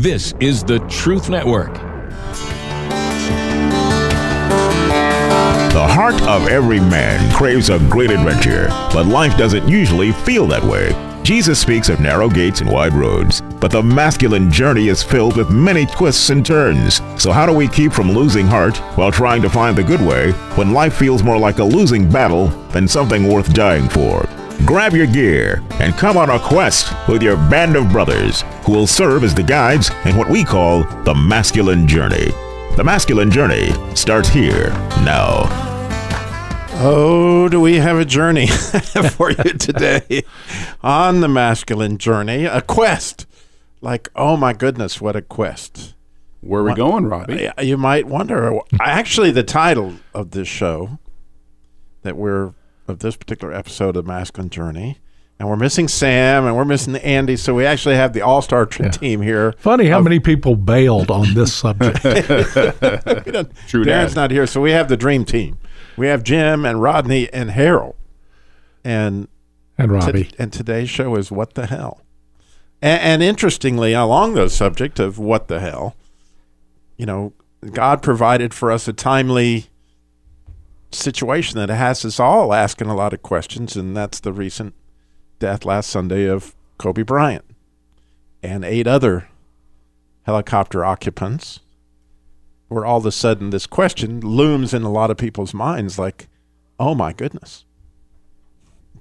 This is the Truth Network. The heart of every man craves a great adventure, but life doesn't usually feel that way. Jesus speaks of narrow gates and wide roads, but the masculine journey is filled with many twists and turns. So, how do we keep from losing heart while trying to find the good way when life feels more like a losing battle than something worth dying for? Grab your gear and come on a quest with your band of brothers who will serve as the guides in what we call the masculine journey. The masculine journey starts here now. Oh, do we have a journey for you today on the masculine journey? A quest. Like, oh my goodness, what a quest. Where are we going, Robbie? You might wonder. Actually, the title of this show that we're of this particular episode of Masculine Journey, and we're missing Sam and we're missing Andy, so we actually have the all star team here. Funny how many people bailed on this subject. True Darren's dat. not here, so we have the dream team. We have Jim and Rodney and Harold, and and to- Robbie. and today's show is what the hell. And, and interestingly, along the subject of what the hell, you know, God provided for us a timely situation that has us all asking a lot of questions, and that's the recent death last Sunday of Kobe Bryant and eight other helicopter occupants. Where all of a sudden this question looms in a lot of people's minds like, oh my goodness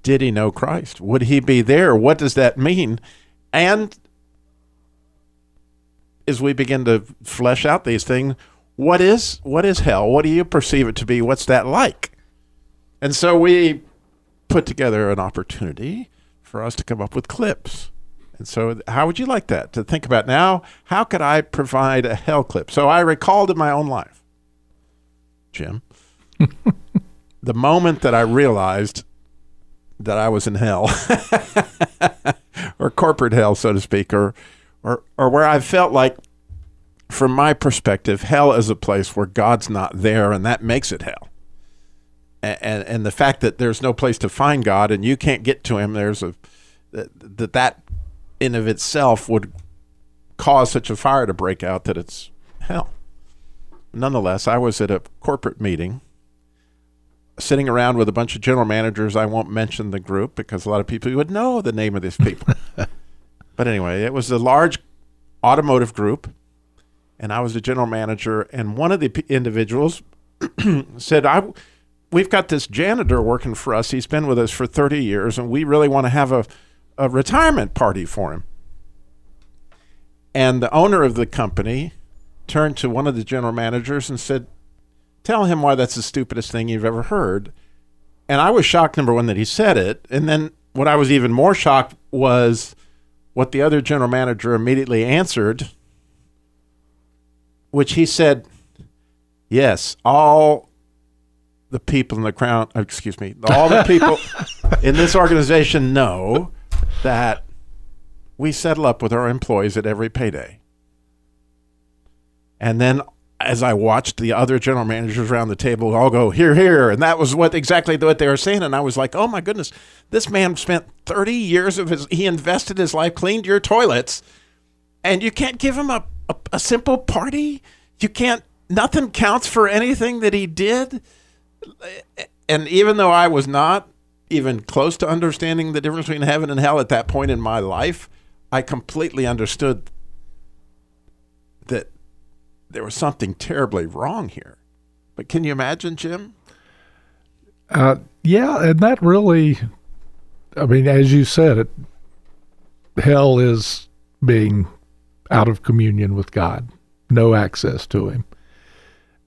did he know Christ? Would he be there? What does that mean? And as we begin to flesh out these things, what is what is hell? What do you perceive it to be? What's that like? And so we put together an opportunity for us to come up with clips. And so how would you like that to think about now? How could I provide a hell clip? So I recalled in my own life, Jim, the moment that I realized that I was in hell, or corporate hell, so to speak, or, or, or where I felt like, from my perspective, hell is a place where God's not there, and that makes it hell. And, and, and the fact that there's no place to find God and you can't get to Him, there's a that that, that in of itself would cause such a fire to break out that it's hell. Nonetheless, I was at a corporate meeting sitting around with a bunch of general managers. I won't mention the group because a lot of people would know the name of these people. but anyway, it was a large automotive group, and I was the general manager. And one of the p- individuals said, "I, we've got this janitor working for us. He's been with us for 30 years, and we really want to have a, a retirement party for him." And the owner of the company turned to one of the general managers and said, tell him why that's the stupidest thing you've ever heard. And I was shocked, number one, that he said it. And then what I was even more shocked was what the other general manager immediately answered, which he said, Yes, all the people in the crown, uh, excuse me, all the people in this organization know that we settle up with our employees at every payday. And then as I watched the other general managers around the table all go here, here, and that was what exactly what they were saying, and I was like, oh my goodness, this man spent thirty years of his, he invested his life, cleaned your toilets, and you can't give him a, a, a simple party. You can't. Nothing counts for anything that he did. And even though I was not even close to understanding the difference between heaven and hell at that point in my life, I completely understood that there was something terribly wrong here. But can you imagine, Jim? Uh, yeah, and that really, I mean, as you said, it, hell is being out of communion with God, no access to Him.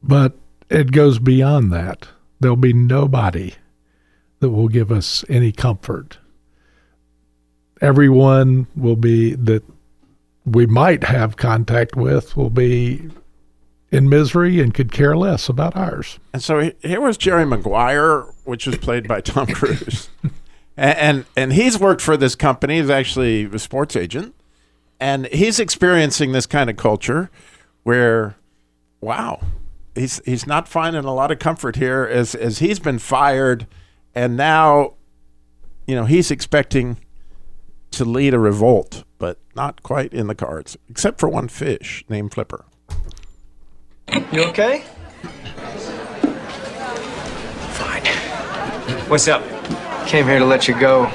But it goes beyond that. There'll be nobody that will give us any comfort. Everyone will be that we might have contact with will be in misery and could care less about ours. And so here was Jerry Maguire, which was played by Tom Cruise, and, and and he's worked for this company. He's actually a sports agent, and he's experiencing this kind of culture where, wow, he's he's not finding a lot of comfort here as as he's been fired, and now, you know, he's expecting to lead a revolt, but not quite in the cards, except for one fish named Flipper. You okay? Fine. What's up? Came here to let you go.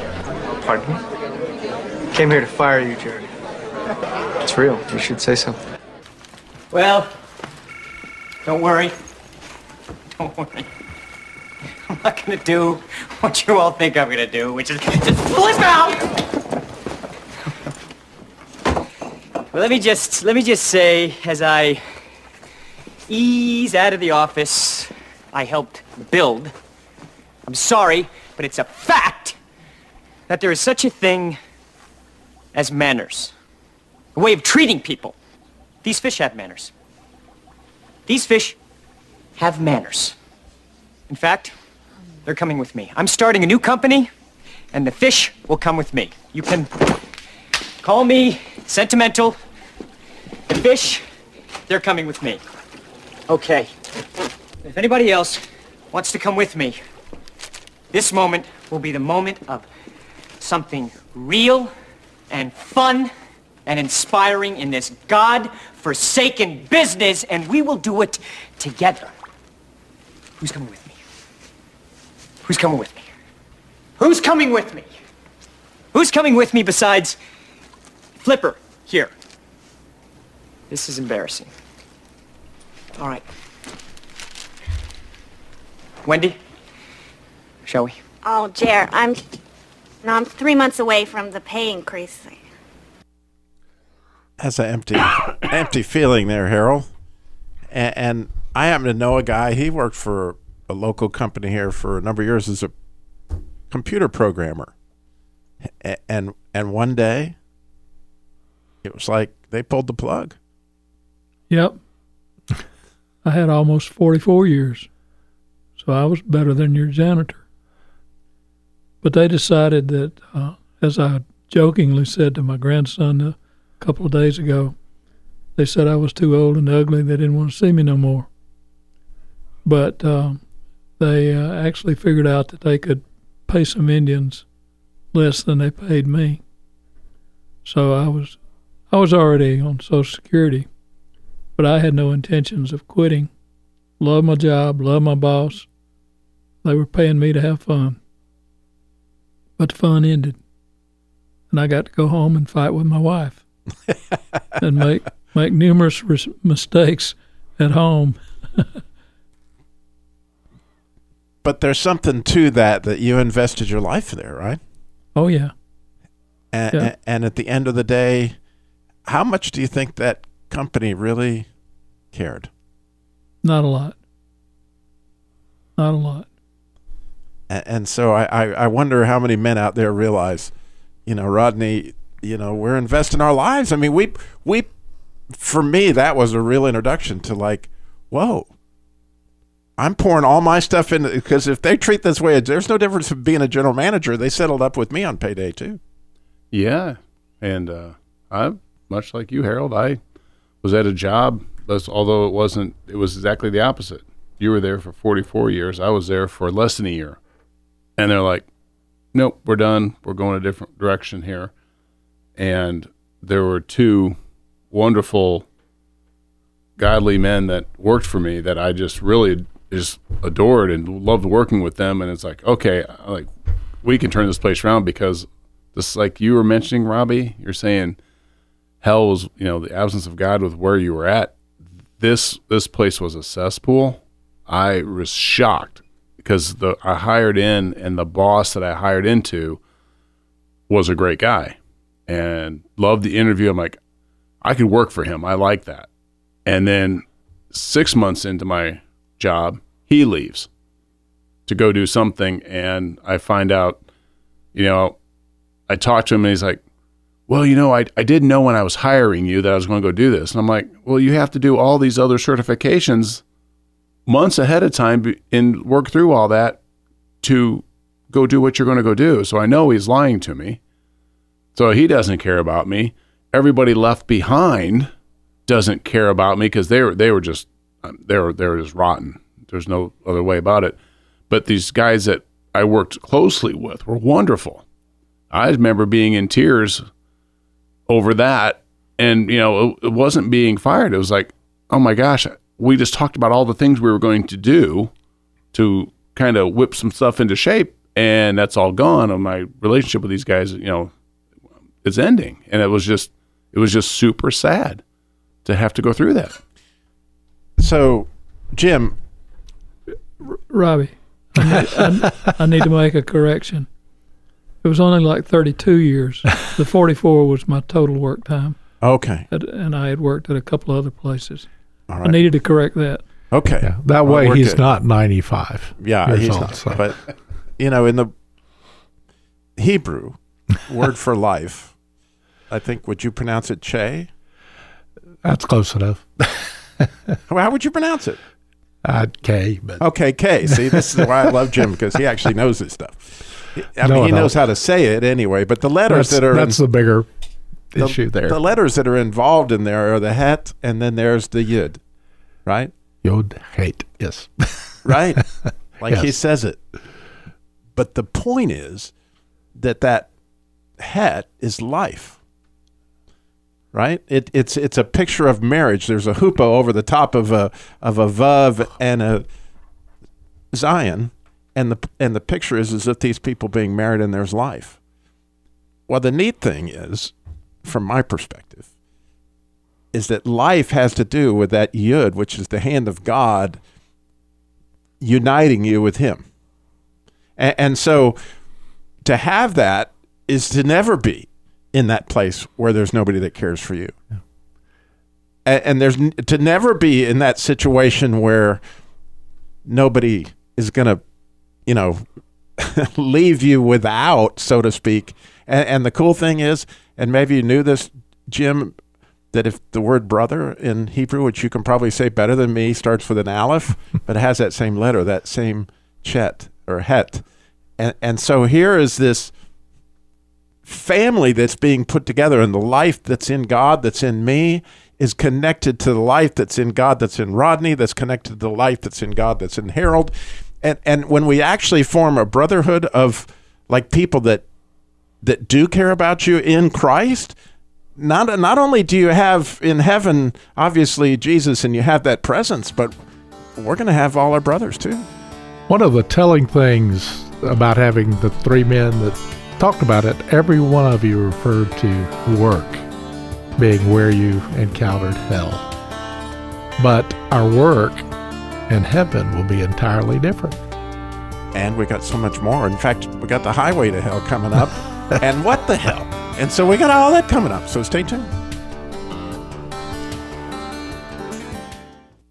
Pardon me? Came here to fire you, Jerry. It's real. You should say something. Well, don't worry. Don't worry. I'm not gonna do what you all think I'm gonna do, which is just flip out. well, let me just let me just say, as I ease out of the office I helped build, I'm sorry, but it's a fact that there is such a thing as manners, a way of treating people. These fish have manners. These fish have manners. In fact, they're coming with me. I'm starting a new company, and the fish will come with me. You can call me sentimental. The fish, they're coming with me. Okay. If anybody else wants to come with me, this moment will be the moment of something real and fun and inspiring in this God-forsaken business, and we will do it together. Who's coming with me? Who's coming with me? Who's coming with me? Who's coming with me besides Flipper here? This is embarrassing. All right. Wendy, shall we? Oh, Jer, I'm. No, I'm three months away from the pay increase. Has an empty, empty feeling there, Harold. And, and I happen to know a guy. He worked for a local company here for a number of years as a computer programmer. And and one day, it was like they pulled the plug. Yep. I had almost 44 years, so I was better than your janitor. But they decided that, uh, as I jokingly said to my grandson couple of days ago, they said I was too old and ugly. They didn't want to see me no more. But um, they uh, actually figured out that they could pay some Indians less than they paid me. So I was, I was already on Social Security but I had no intentions of quitting. Love my job, love my boss. They were paying me to have fun. But the fun ended. And I got to go home and fight with my wife and make make numerous res- mistakes at home. But there's something to that that you invested your life there, right? Oh yeah. And, Yeah. and at the end of the day, how much do you think that company really cared? Not a lot. Not a lot. And, and so I, I, I wonder how many men out there realize, you know, Rodney, you know, we're investing our lives. I mean, we, we, for me, that was a real introduction to like, whoa, I'm pouring all my stuff in because if they treat this way, there's no difference from being a general manager. They settled up with me on payday too. Yeah, and uh, I much like you, Harold. I was at a job, although it wasn't. It was exactly the opposite. You were there for 44 years. I was there for less than a year, and they're like, "Nope, we're done. We're going a different direction here." And there were two wonderful, godly men that worked for me that I just really just adored and loved working with them. And it's like, okay, like we can turn this place around because this, like you were mentioning, Robbie, you're saying hell was, you know, the absence of God with where you were at. This this place was a cesspool. I was shocked because the I hired in and the boss that I hired into was a great guy and loved the interview. I'm like, I could work for him. I like that. And then six months into my job, he leaves to go do something, and I find out, you know, I talked to him, and he's like, "Well, you know, I I didn't know when I was hiring you that I was going to go do this." And I'm like, "Well, you have to do all these other certifications months ahead of time and work through all that to go do what you're going to go do." So I know he's lying to me. So he doesn't care about me. Everybody left behind doesn't care about me because they were they were just um, they were they were just rotten. There's no other way about it. But these guys that I worked closely with were wonderful. I remember being in tears over that. And, you know, it, it wasn't being fired. It was like, oh my gosh, we just talked about all the things we were going to do to kind of whip some stuff into shape. And that's all gone. And my relationship with these guys, you know, is ending. And it was just, it was just super sad to have to go through that. So, Jim, Robbie, I need, I, I need to make a correction. It was only like 32 years. The 44 was my total work time, okay, and- and I had worked at a couple other places. all I needed to correct that. okay. Yeah, that Well, way he's good. not 95. Yeah, years he's old, not. so. But you know, in the Hebrew word for life, I think would you pronounce it che? That's close enough. How how would you pronounce it? Uh, K, but Okay, K. See, this is why I love Jim because he actually knows this stuff. I No, mean, he knows how to say it anyway. But the letters that's, that are that's in, the bigger the, issue there. The letters that are involved in there are the het, and then there's the yud, right? Yod hate. Yes. Right, like he says it. But the point is that that het is life. Right? It, it's it's a picture of marriage. There's a chuppah over the top of a of a vav and a zayin, and the and the picture is as if these people being married and there's life. Well, the neat thing is, from my perspective, is that life has to do with that yud, which is the hand of God uniting you with Him. And, and so to have that is to never be in that place where there's nobody that cares for you. And, and there's to never be in that situation where nobody is going to, you know, leave you without, so to speak. And, and the cool thing is, and maybe you knew this, Jim, that if the word brother in Hebrew, which you can probably say better than me, starts with an aleph, but it has that same letter, that same chet or het. And, and so here is this family that's being put together, and the life that's in God, that's in me, is connected to the life that's in God, that's in Rodney, that's connected to the life that's in God, that's in Harold. And, and when we actually form a brotherhood of like people that that do care about you in Christ, not not only do you have in heaven obviously Jesus and you have that presence, but we're going to have all our brothers too. One of the telling things about having the three men that talked about it, every one of you referred to work being where you encountered hell. But our work in heaven will be entirely different. And we got so much more. In fact, we got the highway to hell coming up. and what the hell? And so we got all that coming up. So stay tuned.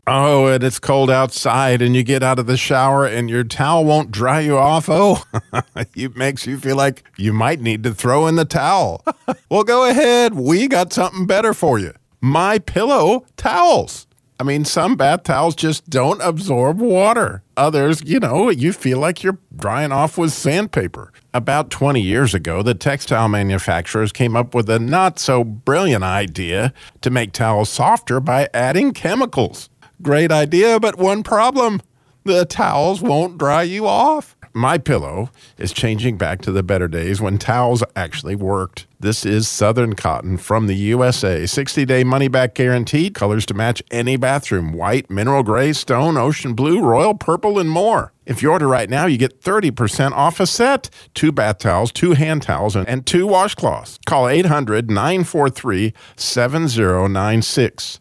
Oh, and it's cold outside, and you get out of the shower, and your towel won't dry you off. Oh, it makes you feel like you might need to throw in the towel. well, go ahead. We got something better for you. My Pillow towels. I mean, some bath towels just don't absorb water. Others, you know, you feel like you're drying off with sandpaper. About 20 years ago, the textile manufacturers came up with a not so brilliant idea to make towels softer by adding chemicals. Great idea, but one problem. The towels won't dry you off. My pillow is changing back to the better days when towels actually worked. This is Southern Cotton from the USA. 60-day money-back guaranteed. Colors to match any bathroom. White, mineral gray, stone, ocean blue, royal purple, and more. If you order right now, you get 30% off a set. Two bath towels, two hand towels, and, two washcloths. Call 800-943-7096.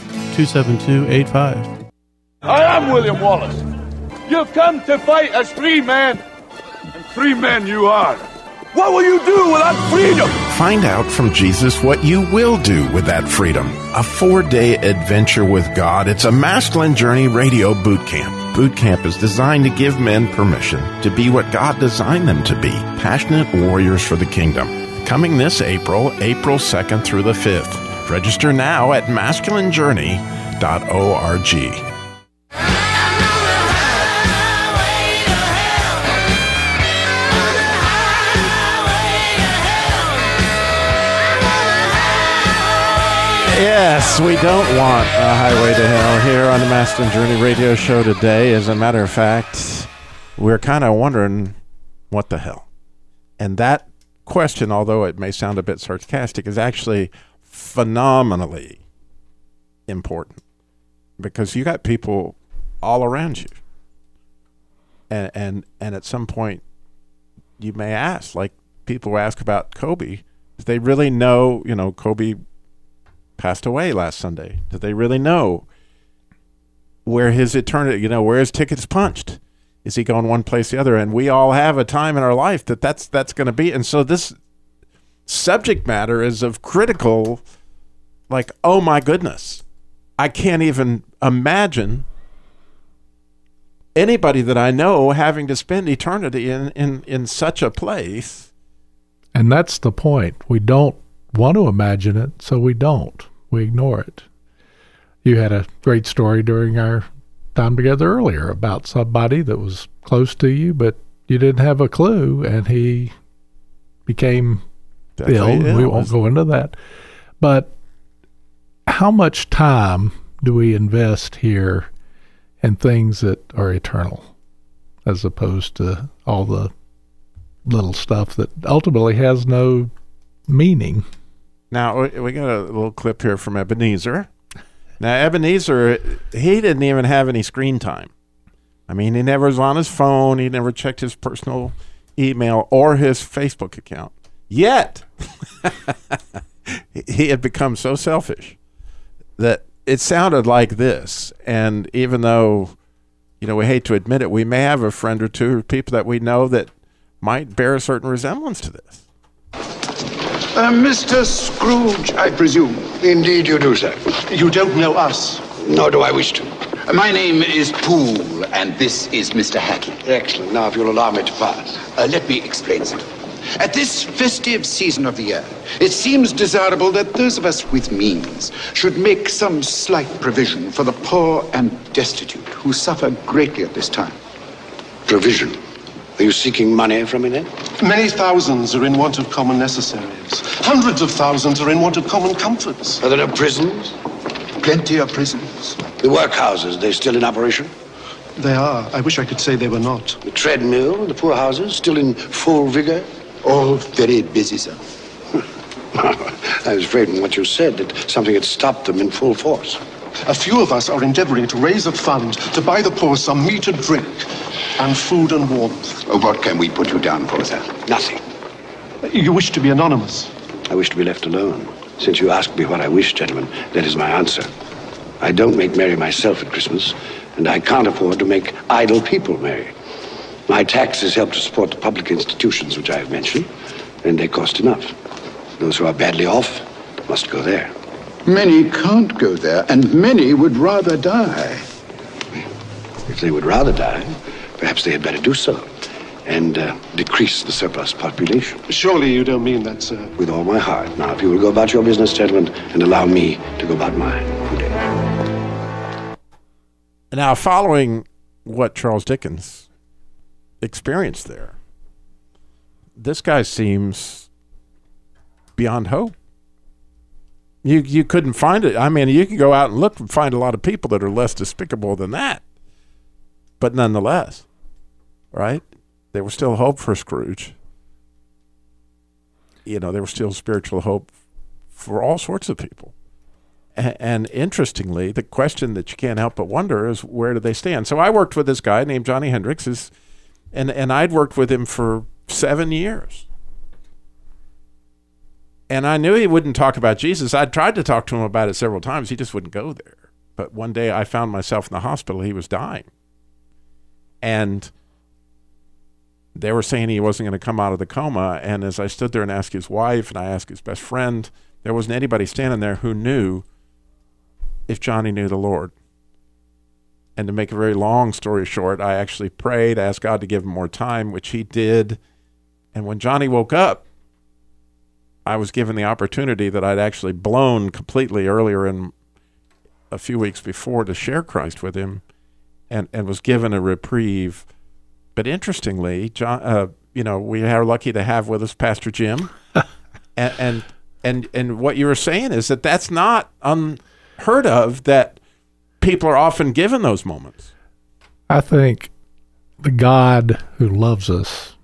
27285. I am William Wallace. You've come to fight as free men, and free men you are. What will you do without freedom? Find out from Jesus what you will do with that freedom. A four day adventure with God. It's a masculine journey radio boot camp. Boot camp is designed to give men permission to be what God designed them to be passionate warriors for the kingdom. coming this April, April 2nd through the 5th. Register now at masculinejourney.org. Yes, we don't want a highway to hell here on the Masculine Journey radio show today. As a matter of fact, we're kind of wondering what the hell. And that question, although it may sound a bit sarcastic, is actually phenomenally important because you got people all around you. And and and at some point you may ask, like people ask about Kobe, do they really know, you know, Kobe passed away last Sunday. Did they really know where his eternity, you know, where his ticket's punched? Is he going one place the other? And we all have a time in our life that that's that's going to be. And so this subject matter is of critical, like, oh my goodness, I can't even imagine anybody that I know having to spend eternity in in in such a place. And that's the point. We don't want to imagine it, so we don't we ignore it. You had a great story during our time together earlier about somebody that was close to you, but you didn't have a clue, and he became ill. ill. We won't go into that. But how much time do we invest here in things that are eternal as opposed to all the little stuff that ultimately has no meaning? Now we got a little clip here from Ebenezer. Now Ebenezer, he didn't even have any screen time. I mean, he never was on his phone. He never checked his personal email or his Facebook account. Yet, he had become so selfish that it sounded like this. And even though, you know, we hate to admit it, we may have a friend or two or people that we know that might bear a certain resemblance to this. Uh, Mr. Scrooge, I presume. Indeed, you do, sir. You don't know us. Nor do I wish to. Uh, my name is Poole, and this is Mr. Hackett. Excellent. Now, if you'll allow me to pass. Uh, let me explain, sir. At this festive season of the year, it seems desirable that those of us with means should make some slight provision for the poor and destitute who suffer greatly at this time. Provision? Are you seeking money from me then? Many thousands are in want of common necessaries. Hundreds of thousands are in want of common comforts. Are there no prisons? Plenty of prisons. The workhouses, they still in operation? They are. I wish I could say they were not. The treadmill, the poorhouses, still in full vigor? All very busy, sir. I was afraid from what you said that something had stopped them in full force. A few of us are endeavoring to raise a fund to buy the poor some meat and drink and food and warmth. Oh, what can we put you down for, sir? Nothing. You wish to be anonymous? I wish to be left alone. Since you asked me what I wish, gentlemen, that is my answer. I don't make merry myself at Christmas, and I can't afford to make idle people merry. My taxes help to support the public institutions which I have mentioned, and they cost enough. Those who are badly off must go there. Many can't go there, and many would rather die. If they would rather die, Perhaps they had better do so and uh, decrease the surplus population. Surely you don't mean that, sir. With all my heart. Now, if you will go about your business, gentlemen, and allow me to go about mine. Now, following what Charles Dickens experienced there, this guy seems beyond hope. You you couldn't find it. I mean, you can go out and look and find a lot of people that are less despicable than that. But nonetheless, right? There was still hope for Scrooge. You know, there was still spiritual hope for all sorts of people. And, and interestingly, the question that you can't help but wonder is where do they stand? So I worked with this guy named Johnny Hendricks, is, and, and I'd worked with him for seven years. And I knew he wouldn't talk about Jesus. I'd tried to talk to him about it several times. He just wouldn't go there. But one day I found myself in the hospital. He was dying. And they were saying he wasn't going to come out of the coma. And as I stood there and asked his wife and I asked his best friend, there wasn't anybody standing there who knew if Johnny knew the Lord. And to make a very long story short, I actually prayed, asked God to give him more time, which he did. And when Johnny woke up, I was given the opportunity that I'd actually blown completely earlier in a few weeks before to share Christ with him, and and was given a reprieve. But interestingly, John, uh, you know, we are lucky to have with us Pastor Jim, and, and and and what you were saying is that that's not unheard of. That people are often given those moments. I think the God who loves us,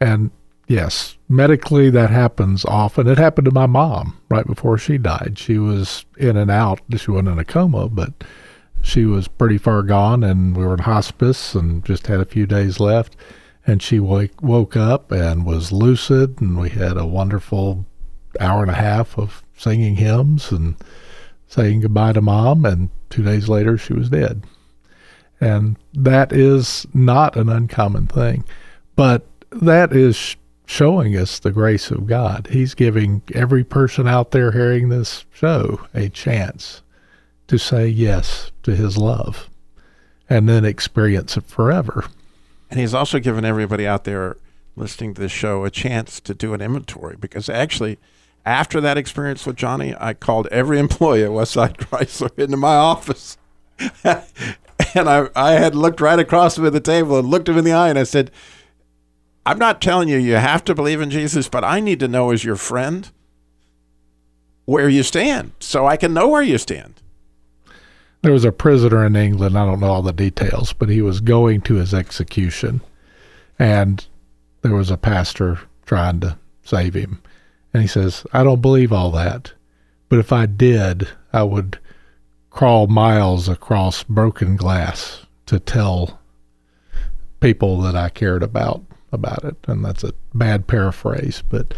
and yes, medically that happens often. It happened to my mom right before she died. She was in and out. She wasn't in a coma, but she was pretty far gone, and we were in hospice and just had a few days left. And she wake, woke up and was lucid, and we had a wonderful hour and a half of singing hymns and saying goodbye to mom. And two days later, she was dead. And that is not an uncommon thing. But that is showing us the grace of God. He's giving every person out there hearing this show a chance to say yes to his love and then experience it forever. And he's also given everybody out there listening to this show a chance to do an inventory because actually, after that experience with Johnny, I called every employee at Westside Chrysler into my office. and I, I had looked right across at the table and looked him in the eye and I said, I'm not telling you you have to believe in Jesus, but I need to know as your friend where you stand so I can know where you stand. There was a prisoner in England, I don't know all the details, but he was going to his execution and there was a pastor trying to save him. And he says, I don't believe all that, but if I did, I would crawl miles across broken glass to tell people that I cared about about it. And that's a bad paraphrase, but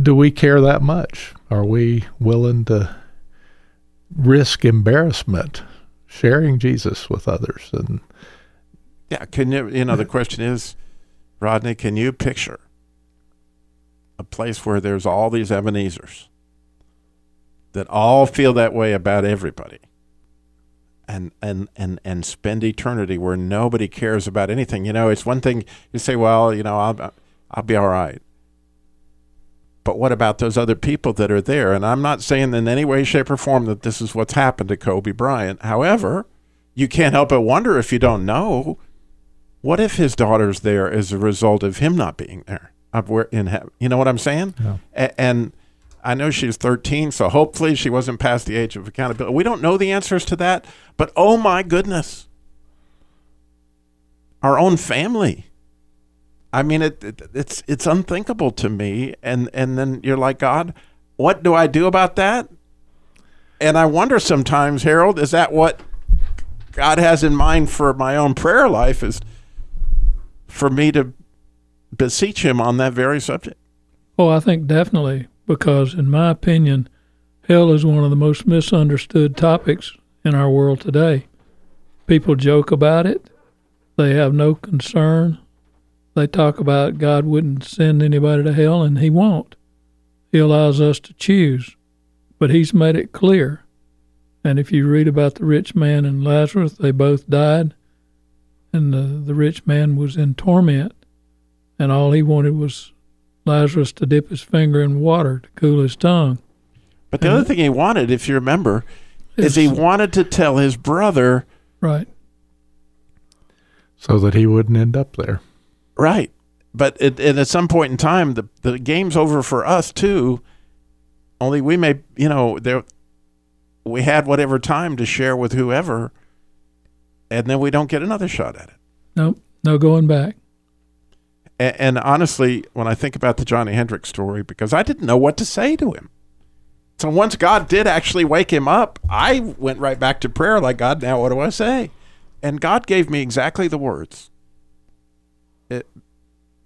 do we care that much? Are we willing to risk embarrassment sharing Jesus with others? And yeah, can you, you know, the question is, Rodney, can you picture a place where there's all these Ebenezers that all feel that way about everybody? and and and and spend eternity where nobody cares about anything. You know, it's one thing you say, well, you know, I'll I'll be all right. But what about those other people that are there? And I'm not saying in any way, shape, or form that this is what's happened to Kobe Bryant. However, you can't help but wonder if you don't know, what if his daughter's there as a result of him not being there? In heaven, you know what I'm saying? Yeah. And I know she's 13, so hopefully she wasn't past the age of accountability. We don't know the answers to that, but oh my goodness, our own family. I mean, it, it, it's it's unthinkable to me. And and then you're like, God, what do I do about that? And I wonder sometimes, Harold, is that what God has in mind for my own prayer life? Is for me to beseech Him on that very subject? Oh, I think definitely because, in my opinion, hell is one of the most misunderstood topics in our world today. People joke about it, they have no concern. They talk about God wouldn't send anybody to hell, and He won't. He allows us to choose, but He's made it clear. And if you read about the rich man and Lazarus, they both died, and the, the rich man was in torment, and all he wanted was Lazarus to dip his finger in water to cool his tongue. But the and, other thing he wanted, if you remember, is he wanted to tell his brother. Right. So that he wouldn't end up there. Right. But it, and at some point in time, the, the game's over for us too. Only we may, you know, there we had whatever time to share with whoever, and then we don't get another shot at it. Nope, no going back. And, and, honestly, when I think about the Johnny Hendricks story, because I didn't know what to say to him. So once God did actually wake him up, I went right back to prayer like, God, now what do I say? And God gave me exactly the words. It,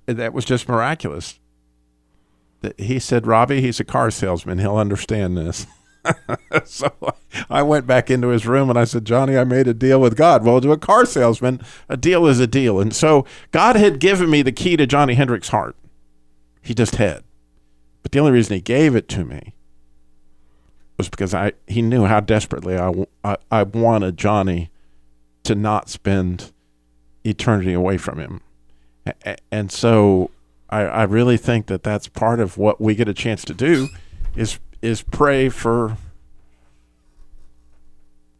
that was just miraculous. That he said, Robbie, he's a car salesman. He'll understand this. so I went back into his room and I said, Johnny, I made a deal with God. Well, to a car salesman, a deal is a deal. And so God had given me the key to Johnny Hendricks' heart. He just had. But the only reason he gave it to me was because I he knew how desperately I, I, I wanted Johnny to not spend eternity away from him. And so I, I really think that that's part of what we get a chance to do is is pray for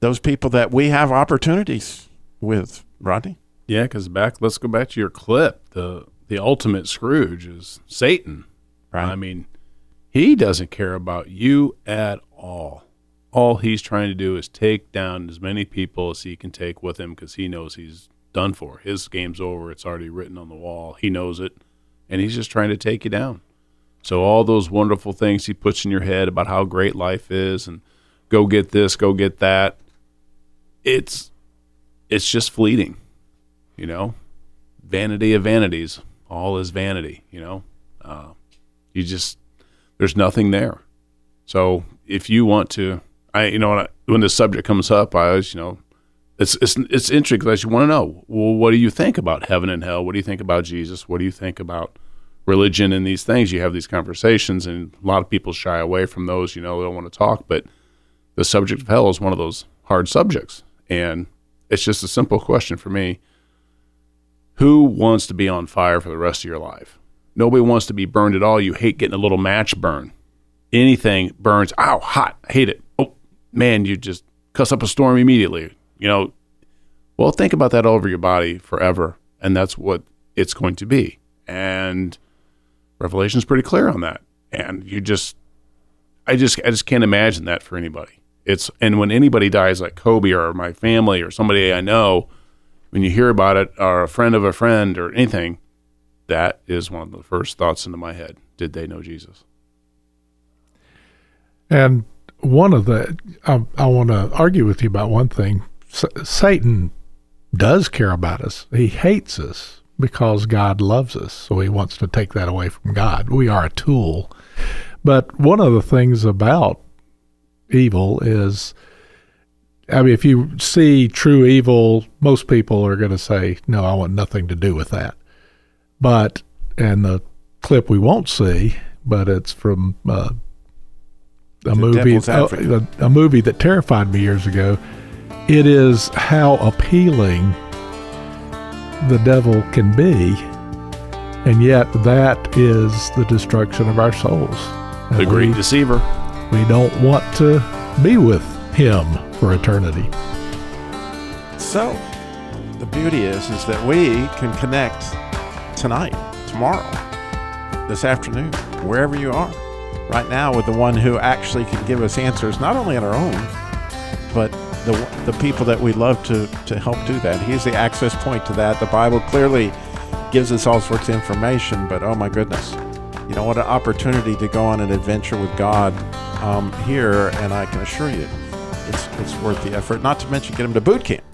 those people that we have opportunities with, Rodney. Yeah, because back, let's go back to your clip. The the ultimate Scrooge is Satan. Right. I mean, he doesn't care about you at all. All he's trying to do is take down as many people as he can take with him because he knows he's done for. His game's over. It's already written on the wall. He knows it, and he's just trying to take you down. So all those wonderful things he puts in your head about how great life is and go get this, go get that. It's it's just fleeting, you know. Vanity of vanities. All is vanity, you know. Uh, you just there's nothing there. So if you want to, I you know when, I, when this subject comes up, I always you know it's it's it's interesting because you want to know well what do you think about heaven and hell? What do you think about Jesus? What do you think about religion and these things? You have these conversations, and a lot of people shy away from those. You know, they don't want to talk, but the subject of hell is one of those hard subjects, and it's just a simple question for me. Who wants to be on fire for the rest of your life? Nobody wants to be burned at all. You hate getting a little match burn. Anything burns, ow, hot, hate it. Oh, man, you just cuss up a storm immediately. You know, well, think about that all over your body forever, and that's what it's going to be. And Revelation's pretty clear on that. And you just, I just, I just can't imagine that for anybody. It's, and when anybody dies like Kobe or my family or somebody I know, when you hear about it, or a friend of a friend or anything, that is one of the first thoughts into my head. Did they know Jesus? And one of the, I, I want to argue with you about one thing. S- Satan does care about us. He hates us because God loves us. So he wants to take that away from God. We are a tool. But one of the things about evil is, I mean, if you see true evil, most people are going to say, no, I want nothing to do with that. But, and the clip we won't see, but it's from uh, a The movie, Devil's Advocate. a, a movie that terrified me years ago. It is how appealing the devil can be, and yet that is the destruction of our souls. And The great we- deceiver. We don't want to be with him for eternity. So, the beauty is, is that we can connect tonight, tomorrow, this afternoon, wherever you are, right now, with the one who actually can give us answers, not only on our own, but the the people that we love to to help do that. He's the access point to that. The Bible clearly gives us all sorts of information, but oh my goodness, you know what an opportunity to go on an adventure with God um, here, and I can assure you, it's it's worth the effort. Not to mention get him to boot camp.